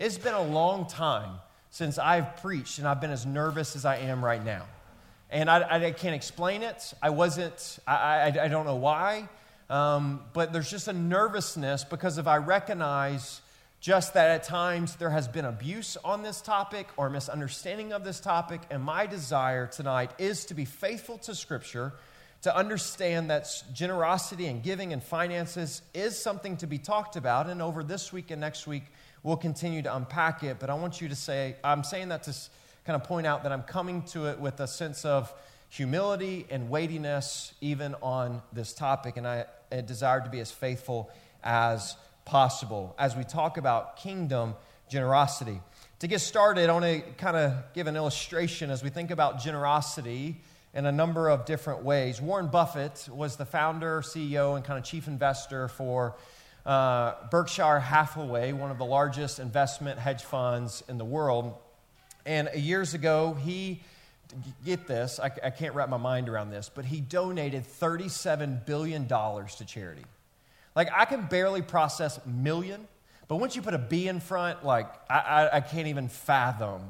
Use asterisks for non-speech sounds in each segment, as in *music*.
It's been a long time since I've preached, and I've been as nervous as I am right now. And I, I can't explain it. I wasn't, I, I, I don't know why. Um, but there's just a nervousness because if I recognize just that at times there has been abuse on this topic or misunderstanding of this topic, and my desire tonight is to be faithful to Scripture, to understand that generosity and giving and finances is something to be talked about. And over this week and next week, we'll continue to unpack it. But I want you to say, I'm saying that to kind of point out that I'm coming to it with a sense of humility and weightiness, even on this topic. And I, I desire to be as faithful as possible as we talk about kingdom generosity. To get started, I want to kind of give an illustration as we think about generosity in a number of different ways. Warren Buffett was the founder, CEO, and kind of chief investor for uh, Berkshire Hathaway, one of the largest investment hedge funds in the world. And years ago, he, get this, I, I can't wrap my mind around this, but he donated $37 billion to charity. Like, I can barely process million, but once you put a B in front, like, I, I, I can't even fathom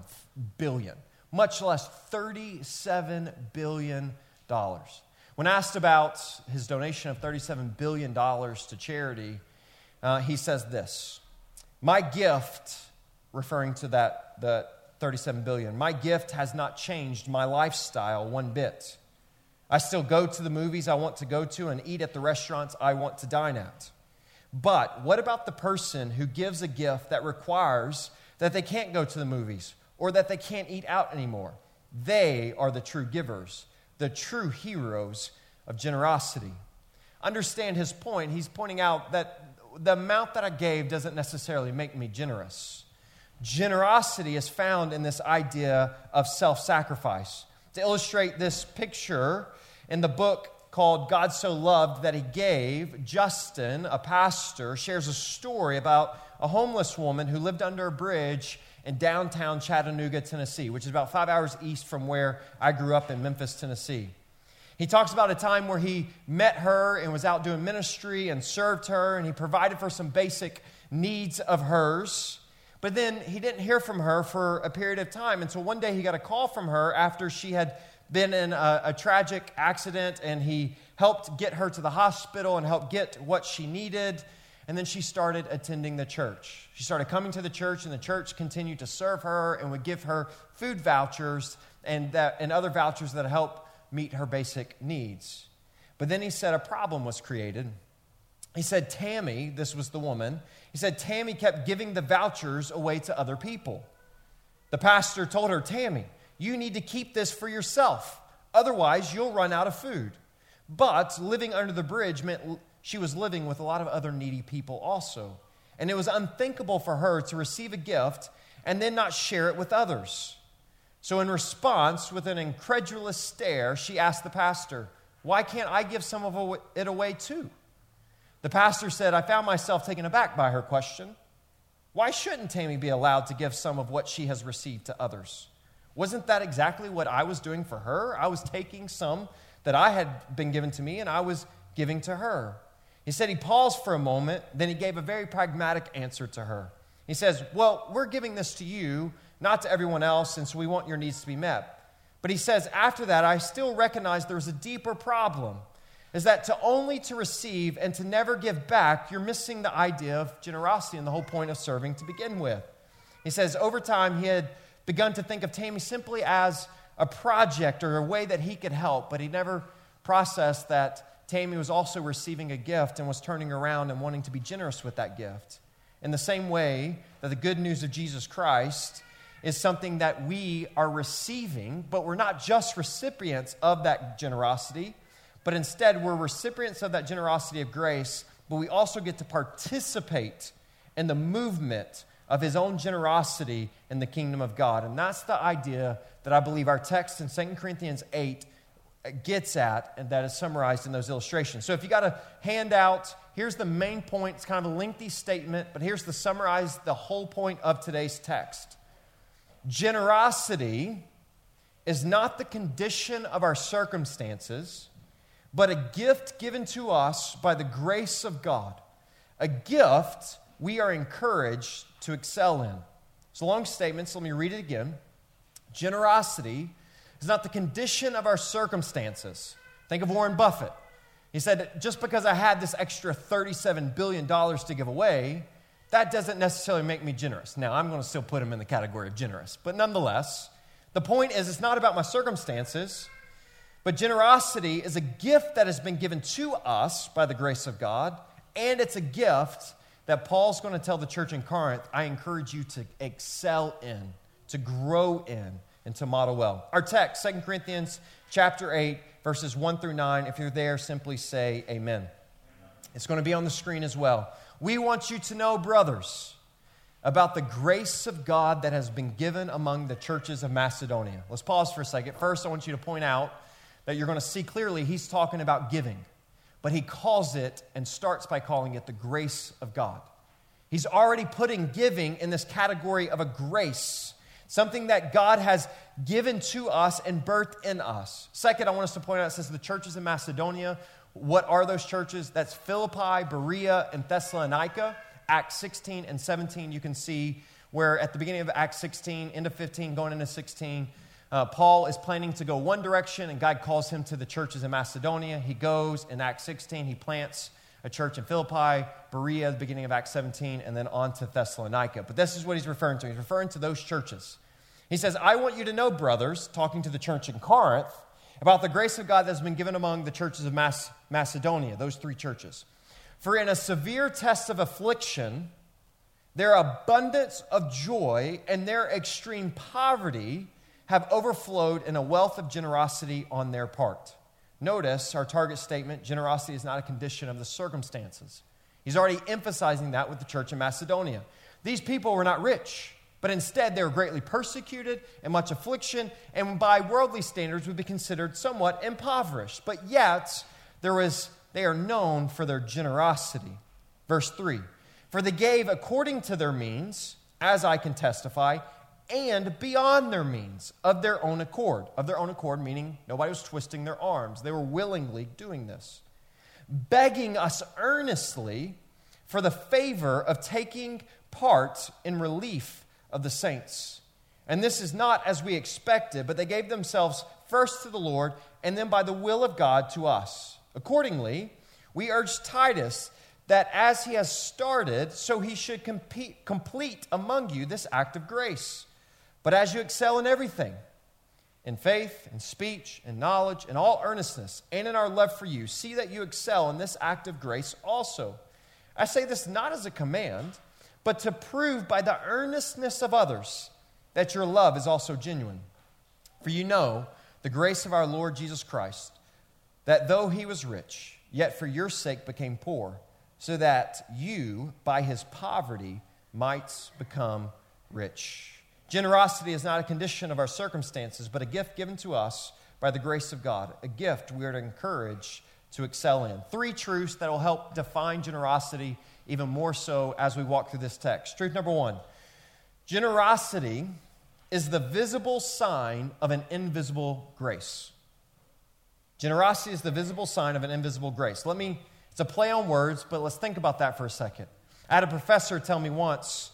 billion, much less $37 billion. When asked about his donation of $37 billion to charity, uh, he says this My gift, referring to that, the 37 billion. My gift has not changed my lifestyle one bit. I still go to the movies I want to go to and eat at the restaurants I want to dine at. But what about the person who gives a gift that requires that they can't go to the movies or that they can't eat out anymore? They are the true givers, the true heroes of generosity. Understand his point. He's pointing out that the amount that I gave doesn't necessarily make me generous. Generosity is found in this idea of self sacrifice. To illustrate this picture, in the book called God So Loved That He Gave, Justin, a pastor, shares a story about a homeless woman who lived under a bridge in downtown Chattanooga, Tennessee, which is about five hours east from where I grew up in Memphis, Tennessee. He talks about a time where he met her and was out doing ministry and served her, and he provided for some basic needs of hers. But then he didn't hear from her for a period of time until one day he got a call from her after she had been in a, a, tragic accident and he helped get her to the hospital and helped get what she needed. And then she started attending the church. She started coming to the church, and the church continued to serve her and would give her food vouchers and, that, and other vouchers that help meet her basic needs. But then he said a problem was created. He said, Tammy, this was the woman, he said, Tammy kept giving the vouchers away to other people. The pastor told her, Tammy, you need to keep this for yourself. Otherwise, you'll run out of food. But living under the bridge meant she was living with a lot of other needy people also. And it was unthinkable for her to receive a gift and then not share it with others. So, in response, with an incredulous stare, she asked the pastor, Why can't I give some of it away too? The pastor said, I found myself taken aback by her question. Why shouldn't Tammy be allowed to give some of what she has received to others? Wasn't that exactly what I was doing for her? I was taking some that I had been given to me and I was giving to her. He said he paused for a moment, then he gave a very pragmatic answer to her. He says, Well, we're giving this to you, not to everyone else, since we want your needs to be met. But he says, After that, I still recognize there's a deeper problem is that to only to receive and to never give back, you're missing the idea of generosity and the whole point of serving to begin with. He says over time he had begun to think of Tammy simply as a project or a way that he could help, but he never processed that Tammy was also receiving a gift and was turning around and wanting to be generous with that gift. In the same way that the good news of Jesus Christ is something that we are receiving, but we're not just recipients of that generosity but instead we're recipients of that generosity of grace, but we also get to participate in the movement of his own generosity in the kingdom of God. And that's the idea that I believe our text in 2 Corinthians 8 gets at, and that is summarized in those illustrations. So if you got a handout, here's the main point. It's kind of a lengthy statement, but here's the summarize the whole point of today's text. Generosity is not the condition of our circumstances but a gift given to us by the grace of God. A gift we are encouraged to excel in. It's a long statement, so let me read it again. Generosity is not the condition of our circumstances. Think of Warren Buffett. He said, just because I had this extra $37 billion to give away, that doesn't necessarily make me generous. Now, I'm going to still put him in the category of generous, but nonetheless, the point is it's not about my circumstances, but generosity is a gift that has been given to us by the grace of God, and it's a gift that Paul's going to tell the church in Corinth, I encourage you to excel in, to grow in, and to model well. Our text, 2 Corinthians chapter 8, verses 1 through 9. If you're there, simply say amen. It's going to be on the screen as well. We want you to know, brothers, about the grace of God that has been given among the churches of Macedonia. Let's pause for a second. First, I want you to point out that you're going to see clearly he's talking about giving, but he calls it and starts by calling it the grace of God. He's already putting giving in this category of a grace something that God has given to us and birthed in us. Second, I want us to point out it says the churches in Macedonia. What are those churches? That's Philippi, Berea, and Thessalonica. Acts 16 and 17, you can see where at the beginning of Acts 16, into 15, going into 16, uh, Paul is planning to go one direction, and God calls him to the churches in Macedonia. He goes in Acts 16, he plants a church in Philippi, Berea, the beginning of Acts 17, and then on to Thessalonica. But this is what he's referring to. He's referring to those churches. He says, I want you to know, brothers, talking to the church in Corinth, about the grace of God that's been given among the churches of Mas- Macedonia, those three churches. For in a severe test of affliction, their abundance of joy and their extreme poverty have overflowed in a wealth of generosity on their part. Notice our target statement generosity is not a condition of the circumstances. He's already emphasizing that with the church in Macedonia. These people were not rich. But instead, they were greatly persecuted and much affliction, and by worldly standards would be considered somewhat impoverished. But yet, there was, they are known for their generosity. Verse 3 For they gave according to their means, as I can testify, and beyond their means, of their own accord. Of their own accord, meaning nobody was twisting their arms. They were willingly doing this, begging us earnestly for the favor of taking part in relief of the saints. And this is not as we expected, but they gave themselves first to the Lord and then by the will of God to us. Accordingly, we urge Titus that as he has started, so he should compete, complete among you this act of grace. But as you excel in everything, in faith, in speech, in knowledge, in all earnestness, and in our love for you, see that you excel in this act of grace also. I say this not as a command but to prove by the earnestness of others that your love is also genuine. For you know the grace of our Lord Jesus Christ, that though he was rich, yet for your sake became poor, so that you, by his poverty, might become rich. Generosity is not a condition of our circumstances, but a gift given to us by the grace of God, a gift we are to encourage to excel in. Three truths that will help define generosity even more so as we walk through this text. Truth number one generosity is the visible sign of an invisible grace. Generosity is the visible sign of an invisible grace. Let me, it's a play on words, but let's think about that for a second. I had a professor tell me once,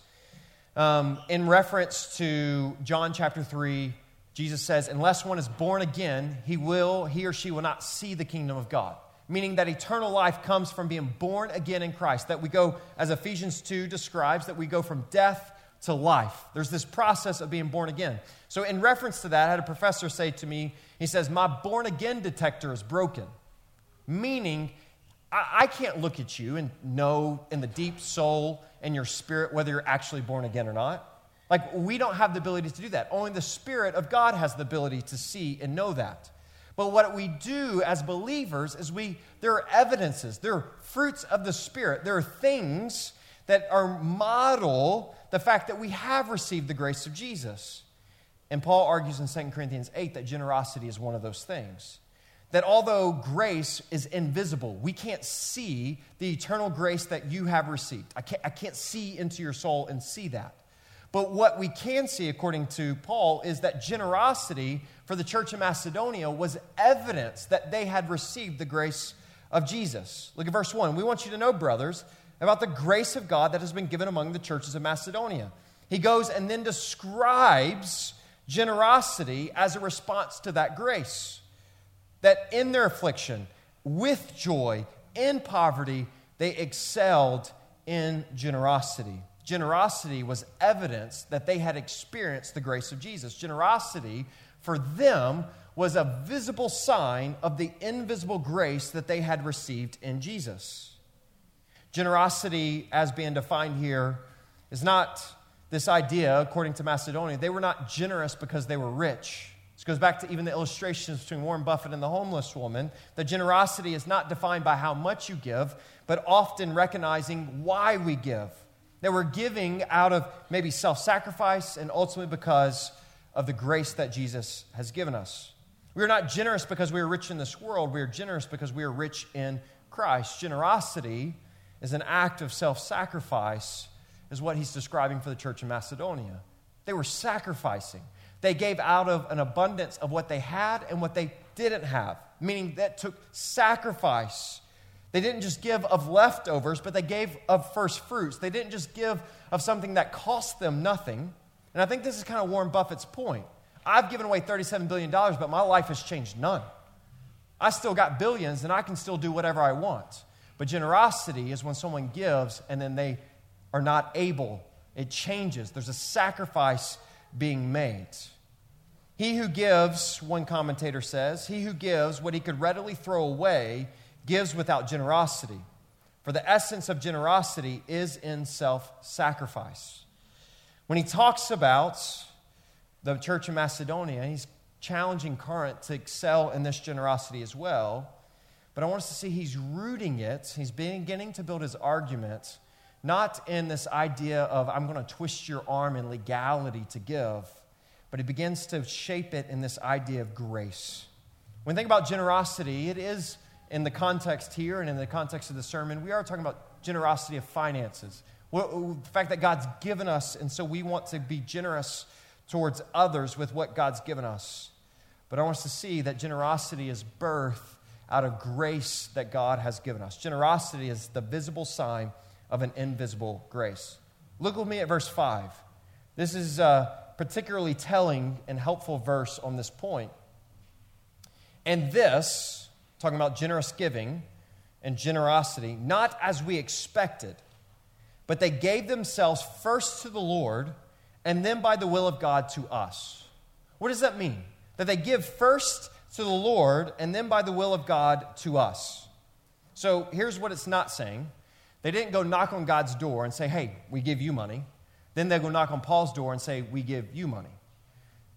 um, in reference to John chapter 3, Jesus says, Unless one is born again, he will, he or she will not see the kingdom of God meaning that eternal life comes from being born again in Christ. That we go, as Ephesians 2 describes, that we go from death to life. There's this process of being born again. So, in reference to that, I had a professor say to me, he says, My born again detector is broken. Meaning, I, I can't look at you and know in the deep soul and your spirit whether you're actually born again or not. Like, we don't have the ability to do that. Only the Spirit of God has the ability to see and know that. But what we do as believers is we, there are evidences, there are fruits of the Spirit, there are things that are model the fact that we have received the grace of Jesus. And Paul argues in 2 Corinthians 8 that generosity is one of those things. That although grace is invisible, we can't see the eternal grace that you have received. I can't, I can't see into your soul and see that. But what we can see, according to Paul, is that generosity for the church in Macedonia was evidence that they had received the grace of Jesus. Look at verse 1. We want you to know, brothers, about the grace of God that has been given among the churches of Macedonia. He goes and then describes generosity as a response to that grace. That in their affliction, with joy, in poverty, they excelled in generosity. Generosity was evidence that they had experienced the grace of Jesus. Generosity for them was a visible sign of the invisible grace that they had received in Jesus. Generosity, as being defined here, is not this idea, according to Macedonia, they were not generous because they were rich. This goes back to even the illustrations between Warren Buffett and the homeless woman. The generosity is not defined by how much you give, but often recognizing why we give. That we're giving out of maybe self sacrifice and ultimately because of the grace that Jesus has given us. We are not generous because we are rich in this world, we are generous because we are rich in Christ. Generosity is an act of self sacrifice is what he's describing for the church in Macedonia. They were sacrificing. They gave out of an abundance of what they had and what they didn't have, meaning that took sacrifice. They didn't just give of leftovers, but they gave of first fruits. They didn't just give of something that cost them nothing. And I think this is kind of Warren Buffett's point. I've given away $37 billion, but my life has changed none. I still got billions and I can still do whatever I want. But generosity is when someone gives and then they are not able. It changes. There's a sacrifice being made. He who gives, one commentator says, he who gives what he could readily throw away gives without generosity. For the essence of generosity is in self sacrifice. When he talks about the church in Macedonia, he's challenging Corinth to excel in this generosity as well. But I want us to see he's rooting it, he's beginning to build his argument not in this idea of, I'm going to twist your arm in legality to give, but he begins to shape it in this idea of grace. When we think about generosity, it is in the context here and in the context of the sermon, we are talking about generosity of finances. The fact that God's given us, and so we want to be generous towards others with what God's given us. But I want us to see that generosity is birth out of grace that God has given us. Generosity is the visible sign of an invisible grace. Look with me at verse 5. This is a particularly telling and helpful verse on this point. And this, talking about generous giving and generosity, not as we expected, but they gave themselves first to the Lord and then by the will of God to us. What does that mean? That they give first to the Lord and then by the will of God to us. So here's what it's not saying they didn't go knock on God's door and say, hey, we give you money. Then they go knock on Paul's door and say, we give you money.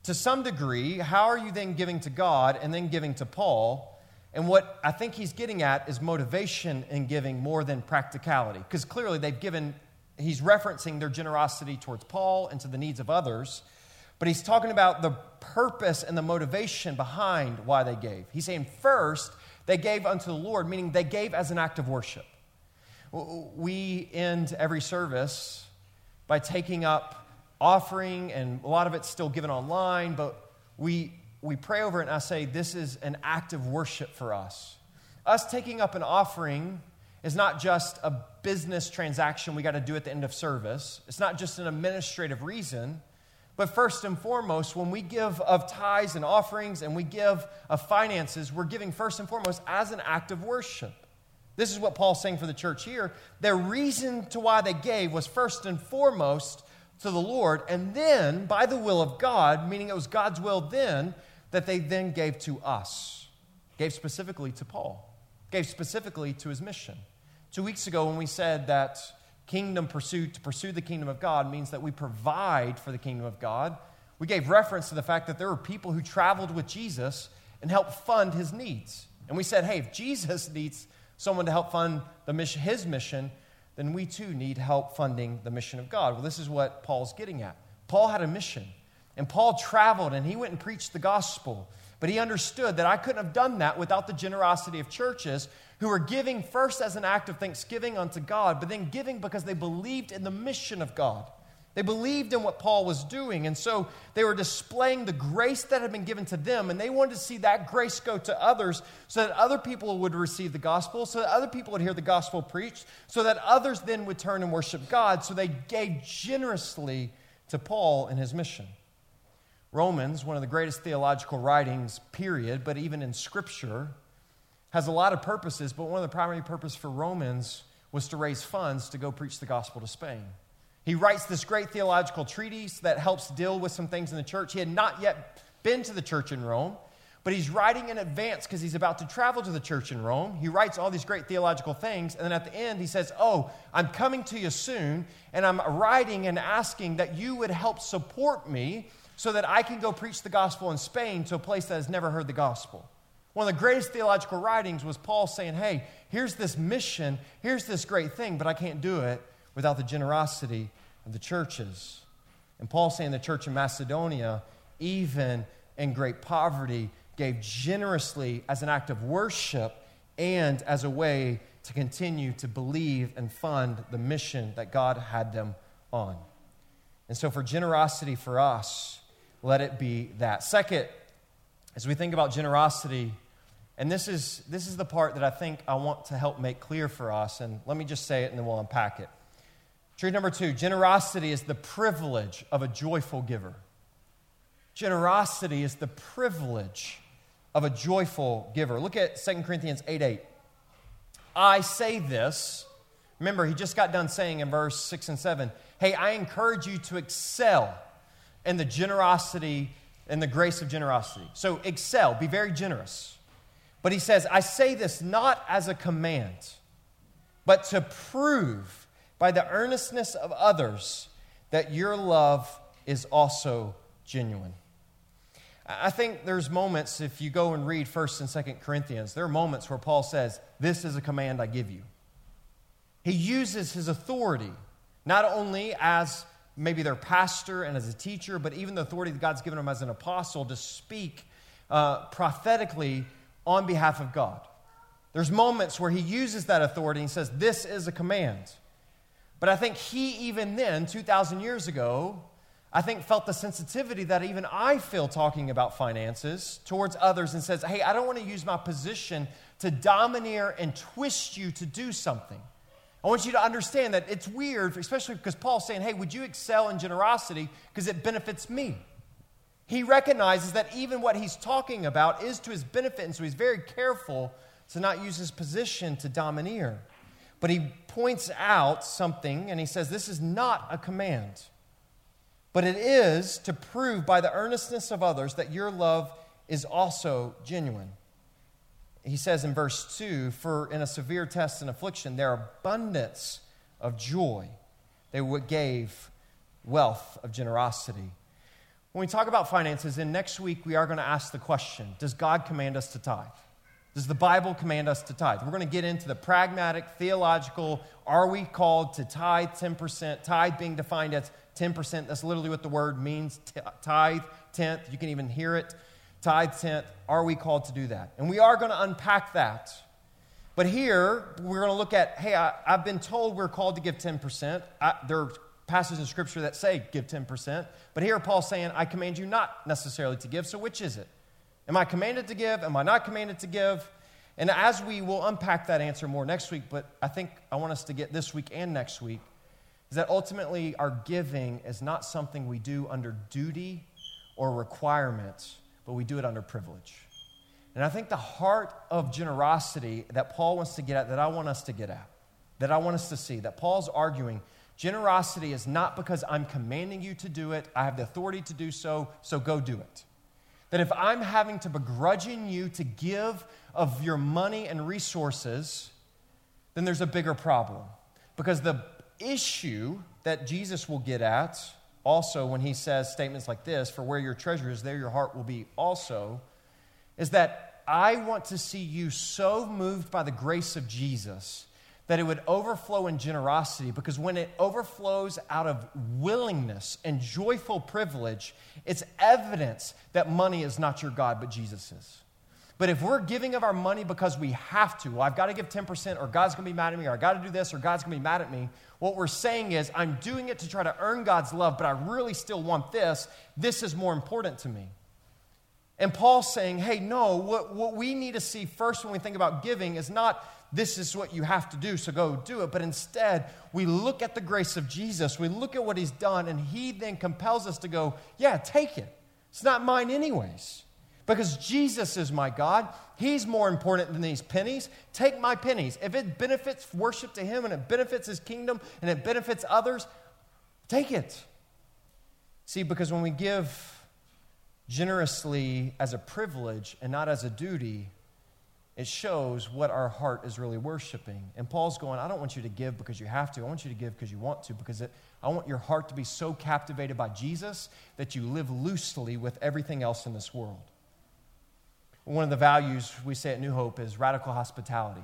To some degree, how are you then giving to God and then giving to Paul? And what I think he's getting at is motivation in giving more than practicality. Because clearly they've given, he's referencing their generosity towards Paul and to the needs of others. But he's talking about the purpose and the motivation behind why they gave. He's saying, first, they gave unto the Lord, meaning they gave as an act of worship. We end every service by taking up offering, and a lot of it's still given online, but we, we pray over it, and I say, This is an act of worship for us. Us taking up an offering is not just a business transaction we got to do at the end of service, it's not just an administrative reason. But first and foremost, when we give of tithes and offerings and we give of finances, we're giving first and foremost as an act of worship. This is what Paul's saying for the church here. Their reason to why they gave was first and foremost to the Lord, and then by the will of God, meaning it was God's will then, that they then gave to us. Gave specifically to Paul, gave specifically to his mission. Two weeks ago, when we said that kingdom pursuit, to pursue the kingdom of God, means that we provide for the kingdom of God, we gave reference to the fact that there were people who traveled with Jesus and helped fund his needs. And we said, hey, if Jesus needs someone to help fund the mission, his mission, then we too need help funding the mission of God. Well, this is what Paul's getting at. Paul had a mission, and Paul traveled and he went and preached the gospel. But he understood that I couldn't have done that without the generosity of churches who were giving first as an act of thanksgiving unto God, but then giving because they believed in the mission of God. They believed in what Paul was doing, and so they were displaying the grace that had been given to them, and they wanted to see that grace go to others so that other people would receive the gospel, so that other people would hear the gospel preached, so that others then would turn and worship God. So they gave generously to Paul in his mission. Romans, one of the greatest theological writings, period, but even in Scripture, has a lot of purposes, but one of the primary purposes for Romans was to raise funds to go preach the gospel to Spain. He writes this great theological treatise that helps deal with some things in the church. He had not yet been to the church in Rome, but he's writing in advance because he's about to travel to the church in Rome. He writes all these great theological things, and then at the end, he says, Oh, I'm coming to you soon, and I'm writing and asking that you would help support me so that I can go preach the gospel in Spain to a place that has never heard the gospel. One of the greatest theological writings was Paul saying, Hey, here's this mission, here's this great thing, but I can't do it without the generosity of the churches. And Paul saying the church in Macedonia, even in great poverty, gave generously as an act of worship and as a way to continue to believe and fund the mission that God had them on. And so, for generosity for us, let it be that. Second, as we think about generosity, and this is, this is the part that I think I want to help make clear for us, and let me just say it and then we'll unpack it. Truth number two generosity is the privilege of a joyful giver. Generosity is the privilege of a joyful giver. Look at 2 Corinthians 8 8. I say this. Remember, he just got done saying in verse 6 and 7 Hey, I encourage you to excel in the generosity and the grace of generosity. So, excel, be very generous. But he says, I say this not as a command, but to prove by the earnestness of others that your love is also genuine. I think there's moments, if you go and read 1st and 2nd Corinthians, there are moments where Paul says, This is a command I give you. He uses his authority, not only as maybe their pastor and as a teacher, but even the authority that God's given him as an apostle to speak uh, prophetically on behalf of God. There's moments where he uses that authority and says, This is a command. But I think he, even then, 2,000 years ago, I think, felt the sensitivity that even I feel talking about finances towards others and says, hey, I don't want to use my position to domineer and twist you to do something. I want you to understand that it's weird, especially because Paul's saying, hey, would you excel in generosity because it benefits me? He recognizes that even what he's talking about is to his benefit, and so he's very careful to not use his position to domineer. But he points out something and he says, this is not a command but it is to prove by the earnestness of others that your love is also genuine. He says in verse 2 For in a severe test and affliction, their abundance of joy, they gave wealth of generosity. When we talk about finances, and next week we are going to ask the question Does God command us to tithe? Does the Bible command us to tithe? We're going to get into the pragmatic, theological are we called to tithe 10%? Tithe being defined as 10%. That's literally what the word means tithe, tenth. You can even hear it. Tithe, tenth. Are we called to do that? And we are going to unpack that. But here, we're going to look at hey, I, have been told we're called to give 10%. I, there are passages in Scripture that say give 10%. But here, Paul's saying, I command you not necessarily to give. So which is it? Am I commanded to give? Am I not commanded to give? And as we will unpack that answer more next week, but I think I want us to get this week and next week is that ultimately our giving is not something we do under duty or requirements, but we do it under privilege. And I think the heart of generosity that Paul wants to get at, that I want us to get at, that I want us to see, that Paul's arguing generosity is not because I'm commanding you to do it, I have the authority to do so, so go do it. That if I'm having to begrudging you to give of your money and resources, then there's a bigger problem. Because the issue that Jesus will get at also when he says statements like this for where your treasure is, there your heart will be also, is that I want to see you so moved by the grace of Jesus that it would overflow in generosity because when it overflows out of willingness and joyful privilege, it's evidence that money is not your God, but Jesus is. But if we're giving of our money because we have to, well, I've got to give 10% or God's going to be mad at me or I've got to do this or God's going to be mad at me, what we're saying is I'm doing it to try to earn God's love, but I really still want this. This is more important to me. And Paul's saying, hey, no, what, what we need to see first when we think about giving is not this is what you have to do, so go do it. But instead, we look at the grace of Jesus, we look at what he's done, and he then compels us to go, yeah, take it. It's not mine, anyways. Because Jesus is my God. He's more important than these pennies. Take my pennies. If it benefits worship to him and it benefits his kingdom and it benefits others, take it. See, because when we give generously as a privilege and not as a duty, it shows what our heart is really worshiping. And Paul's going, I don't want you to give because you have to. I want you to give because you want to, because it, I want your heart to be so captivated by Jesus that you live loosely with everything else in this world. One of the values we say at New Hope is radical hospitality,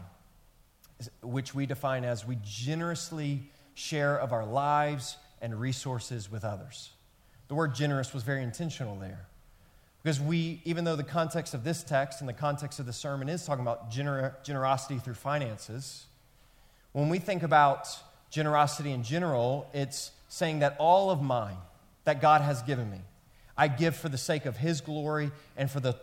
which we define as we generously share of our lives and resources with others. The word generous was very intentional there. Because we, even though the context of this text and the context of the sermon is talking about gener- generosity through finances, when we think about generosity in general, it's saying that all of mine that God has given me, I give for the sake of His glory and for the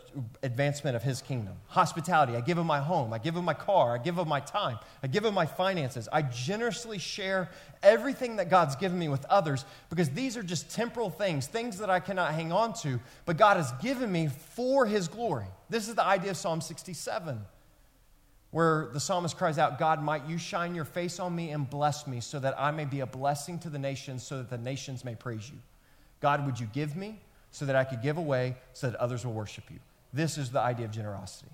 advancement of His kingdom. Hospitality, I give Him my home, I give Him my car, I give Him my time, I give Him my finances. I generously share everything that God's given me with others because these are just temporal things, things that I cannot hang on to, but God has given me for His glory. This is the idea of Psalm 67 where the psalmist cries out, God, might you shine your face on me and bless me so that I may be a blessing to the nations, so that the nations may praise you. God, would you give me? So that I could give away so that others will worship you. This is the idea of generosity.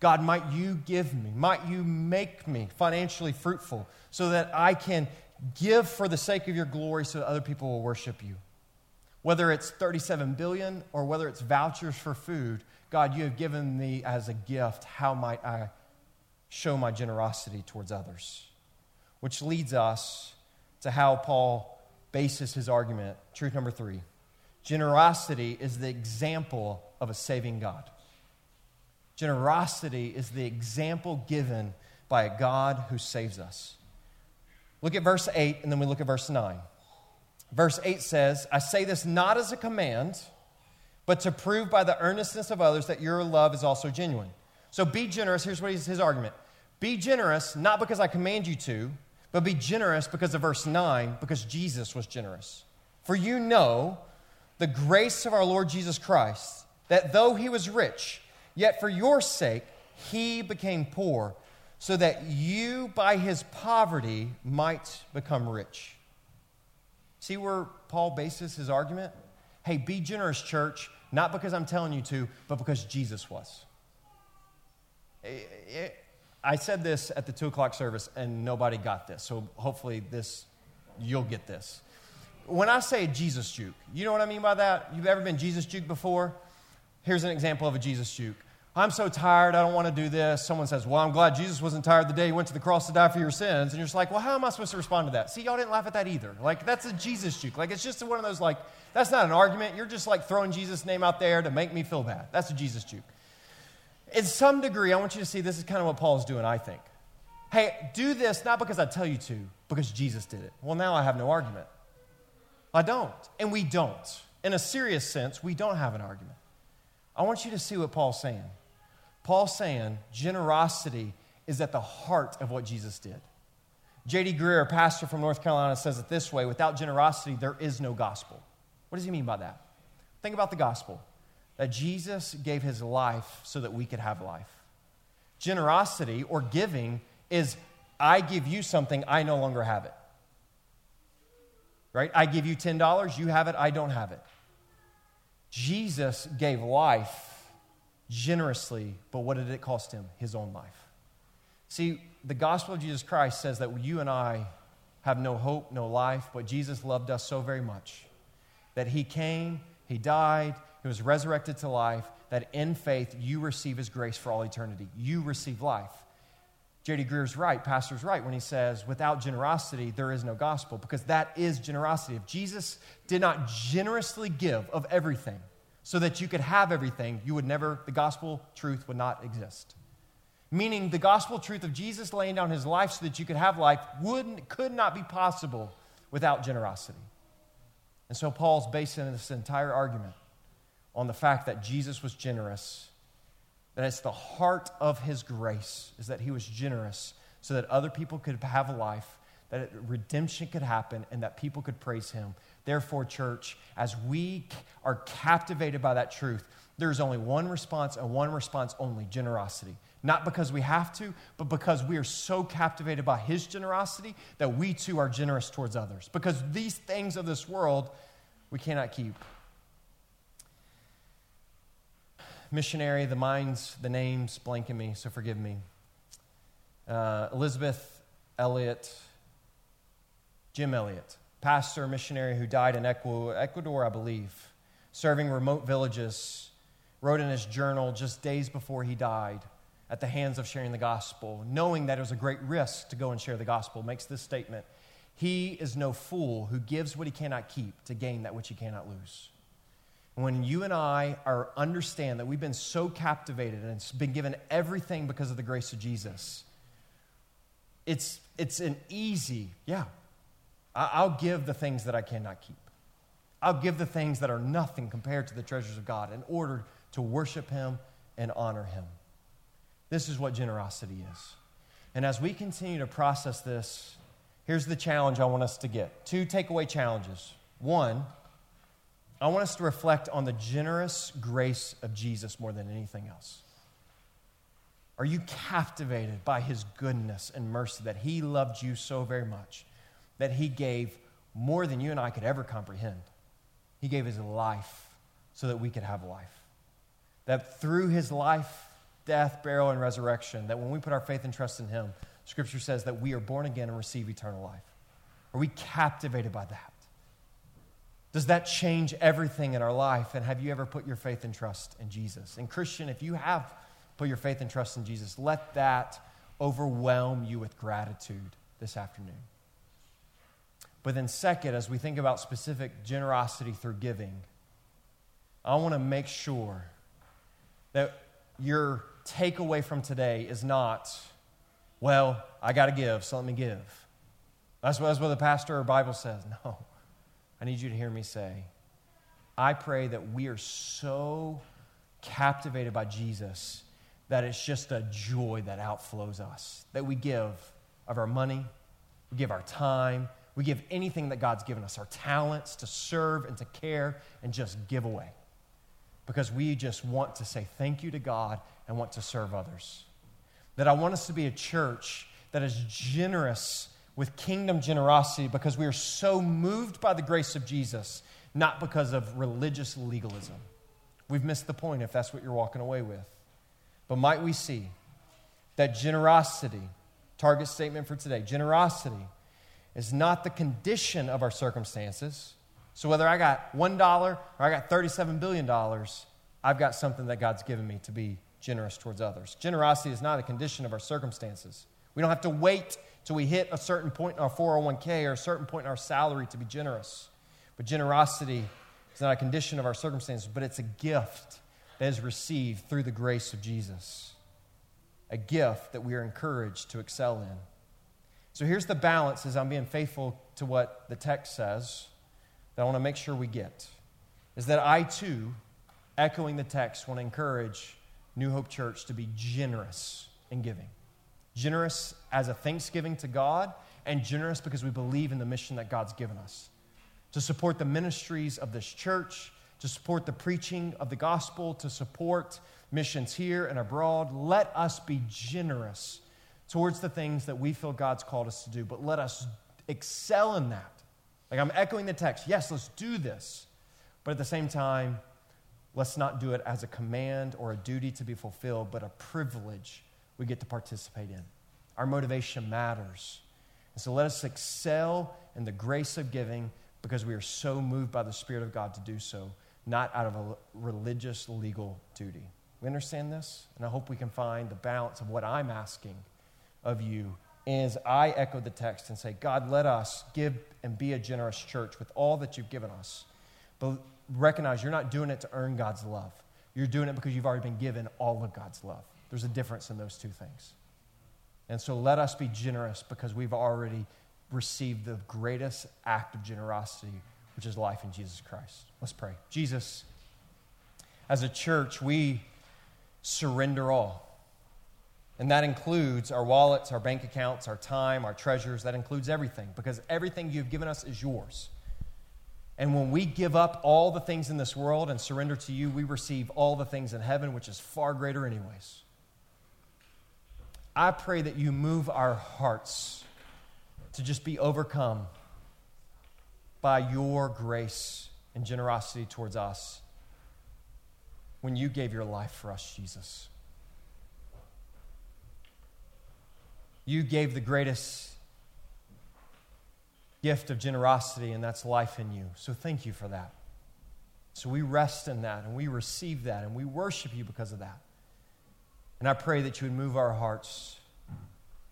God, might you give me, might you make me financially fruitful so that I can give for the sake of your glory so that other people will worship you. Whether it's 37 billion or whether it's vouchers for food, God, you have given me as a gift. How might I show my generosity towards others? Which leads us to how Paul bases his argument. Truth number three. Generosity is the example of a saving God. Generosity is the example given by a God who saves us. Look at verse 8, and then we look at verse 9. Verse 8 says, I say this not as a command, but to prove by the earnestness of others that your love is also genuine. So be generous. Here's what his argument Be generous, not because I command you to, but be generous because of verse 9, because Jesus was generous. For you know the grace of our Lord Jesus Christ, that though he was rich, yet for your sake he became poor, so that you by his poverty might become rich. See where Paul bases his argument? Hey, be generous, church, not because I'm telling you to, but because Jesus was. I said this at the two o'clock service, and nobody got this. So hopefully, this you'll get this when I say Jesus juke, you know what I mean by that? You've ever been Jesus juke before? Here's an example of a Jesus juke. I'm so tired, I don't want to do this. Someone says, Well, I'm glad Jesus wasn't tired the day he went to the cross to die for your sins. And you're just like, Well, how am I supposed to respond to that? See, y'all didn't laugh at that either. Like, that's a Jesus juke. Like, it's just one of those, like, that's not an argument. You're just like throwing Jesus' name out there to make me feel bad. That's a Jesus juke. In some degree, I want you to see this is kind of what Paul's doing, I think. Hey, do this not because I tell you to, because Jesus did it. Well, now I have no argument. I don't. And we don't. In a serious sense, we don't have an argument. I want you to see what Paul's saying. Paul's saying generosity is at the heart of what Jesus did. J.D. Greear, a pastor from North Carolina, says it this way without generosity, there is no gospel. What does he mean by that? Think about the gospel that Jesus gave his life so that we could have life. Generosity or giving is I give you something, I no longer have it right? I give you $10, you have it, I don't have it. Jesus gave life generously, but what did it cost him? His own life. See, the gospel of Jesus Christ says that you and I have no hope, no life, but Jesus loved us so very much that he came, he died, he was resurrected to life, that in faith you receive his grace for all eternity. You receive life. J.D. Greear's right, pastor's right, when he says, without generosity, there is no gospel, because that is generosity. If Jesus did not generously give of everything so that you could have everything, you would never, the gospel truth would not exist. Meaning, the gospel truth of Jesus laying down his life so that you could have life would could not be possible without generosity. And so, Paul's basing this entire argument on the fact that Jesus was generous That it's the heart of his grace, is that he was generous so that other people could have a life, that redemption could happen, and that people could praise him. Therefore, church, as we are captivated by that truth, there's only one response and one response only generosity. Not because we have to, but because we are so captivated by His generosity that we too are generous towards others. Because these things of this world we cannot keep. Missionary, the minds, the names blanking me, so forgive me. Uh, Elisabeth Elliot, Jim Elliot, pastor, missionary who died in Ecuador, I believe, serving remote villages, wrote in his journal just days before he died at the hands of sharing the gospel, knowing that it was a great risk to go and share the gospel, makes this statement He is no fool who gives what he cannot keep to gain that which he cannot lose. When you and I are understand that we've been so captivated and it's been given everything because of the grace of Jesus, it's, it's an easy, yeah, I'll give the things that I cannot keep. I'll give the things that are nothing compared to the treasures of God in order to worship Him and honor Him. This is what generosity is. And as we continue to process this, here's the challenge I want us to get two takeaway challenges. One, I want us to reflect on the generous grace of Jesus more than anything else. Are you captivated by his goodness and mercy that he loved you so very much that he gave more than you and I could ever comprehend? He gave his life so that we could have life. That through his life, death, burial, and resurrection, that when we put our faith and trust in Him, Scripture says that we are born again and receive eternal life. Are we captivated by that? Does that change everything in our life? And have you ever put your faith and trust in Jesus? And, Christian, if you have put your faith and trust in Jesus, let that overwhelm you with gratitude this afternoon. But then, second, as we think about specific generosity through giving, I want to make sure that your takeaway from today is not, well, I got to give, so let me give. That's what, that's what the pastor or Bible says. *laughs* No. I need you to hear me say, I pray that we are so captivated by Jesus that it's just a joy that outflows us, that we give of our money, we give our time, we give anything that God's given us, our talents to serve and to care and just give away. Because we just want to say thank you to God and want to serve others. That I want us to be a church that is generous with kingdom generosity because we are so moved by the grace of Jesus, not because of religious legalism. We've missed the point if that's what you're walking away with. But might we see that generosity, target statement for today, generosity is not the condition of our circumstances. So whether I got $1 or I got $37 billion, I've got something that God's given me to be generous towards others. Generosity is not a condition of our circumstances. We don't have to wait till we hit a certain point in our 401k or a certain point in our salary to be generous. But generosity is not a condition of our circumstances, but it's a gift that is received through the grace of Jesus. A gift that we are encouraged to excel in. So here's the balance as I'm being faithful to what the text says that I want to make sure we get. Is that I too, echoing the text, want to encourage New Hope Church to be generous in giving. Generous as a thanksgiving to God, and generous because we believe in the mission that God's given us. To support the ministries of this church, to support the preaching of the gospel, to support missions here and abroad. Let us be generous towards the things that we feel God's called us to do, but let us excel in that. Like I'm echoing the text. Yes, let's do this. But at the same time, Let's not do it as a command or a duty to be fulfilled, but a privilege we get to participate in. Our motivation matters. And so let us excel in the grace of giving because we are so moved by the Spirit of God to do so, not out of a religious, legal duty. We understand this? And I hope we can find the balance of what I'm asking of you as I echo the text and say, God, let us give and be a generous church with all that you've given us. But recognize you're not doing it to earn God's love. You're doing it because you've already been given all of God's love. There's a difference in those two things. And so let us be generous because we've already received the greatest act of generosity, which is life in Jesus Christ. Let's pray. Jesus, as a church, we surrender all. And that includes our wallets, our bank accounts, our time, our treasures. That includes everything because everything you've given us is yours. And when we give up all the things in this world and surrender to you, we receive all the things in heaven, which is far greater, anyways. I pray that you move our hearts to just be overcome by your grace and generosity towards us when you gave your life for us, Jesus. You gave the greatest gift of generosity, and that's life in you. So thank you for that. So we rest in that and we receive that and we worship you because of that. And I pray that you would move our hearts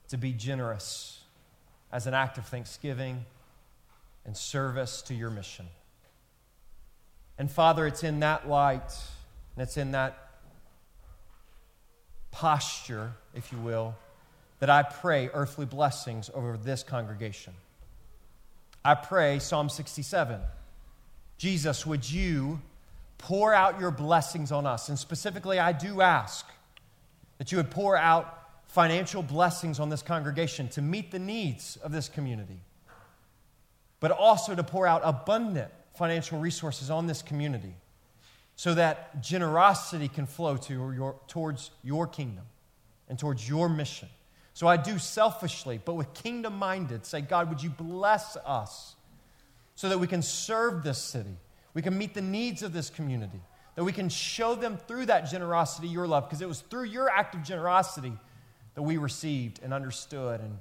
to be generous as an act of thanksgiving and service to your mission. And Father, it's in that light and it's in that posture, if you will, that I pray earthly blessings over this congregation. I pray Psalm 67. Jesus, would you pour out your blessings on us? And specifically, I do ask that you would pour out financial blessings on this congregation to meet the needs of this community, but also to pour out abundant financial resources on this community so that generosity can flow to your, towards your kingdom and towards your mission. So I do selfishly, but with kingdom minded, say, God, would you bless us so that we can serve this city? We can meet the needs of this community, that we can show them through that generosity your love, because it was through your act of generosity that we received and understood and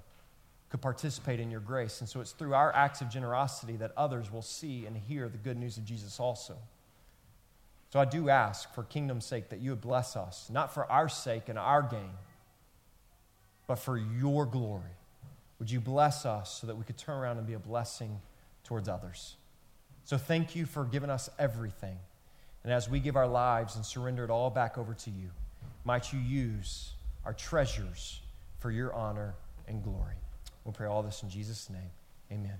could participate in your grace. And so it's through our acts of generosity that others will see and hear the good news of Jesus also. So I do ask for kingdom's sake that you would bless us, not for our sake and our gain but for your glory. Would you bless us so that we could turn around and be a blessing towards others? So thank you for giving us everything. And as we give our lives and surrender it all back over to you, might you use our treasures for your honor and glory. We'll pray all this in Jesus' name. Amen.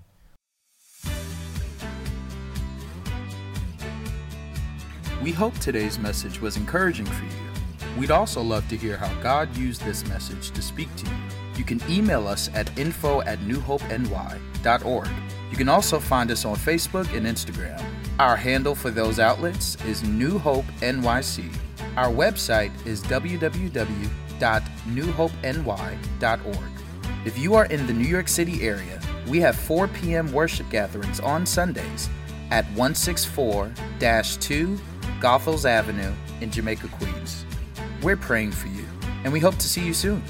We hope today's message was encouraging for you. We'd also love to hear how God used this message to speak to you. You can email us at info at You can also find us on Facebook and Instagram. Our handle for those outlets is New Hope NYC. Our website is www.newhopeny.org. If you are in the New York City area, we have 4 p.m. worship gatherings on Sundays at 164 2 Goethals Avenue in Jamaica, Queens. We're praying for you, and we hope to see you soon.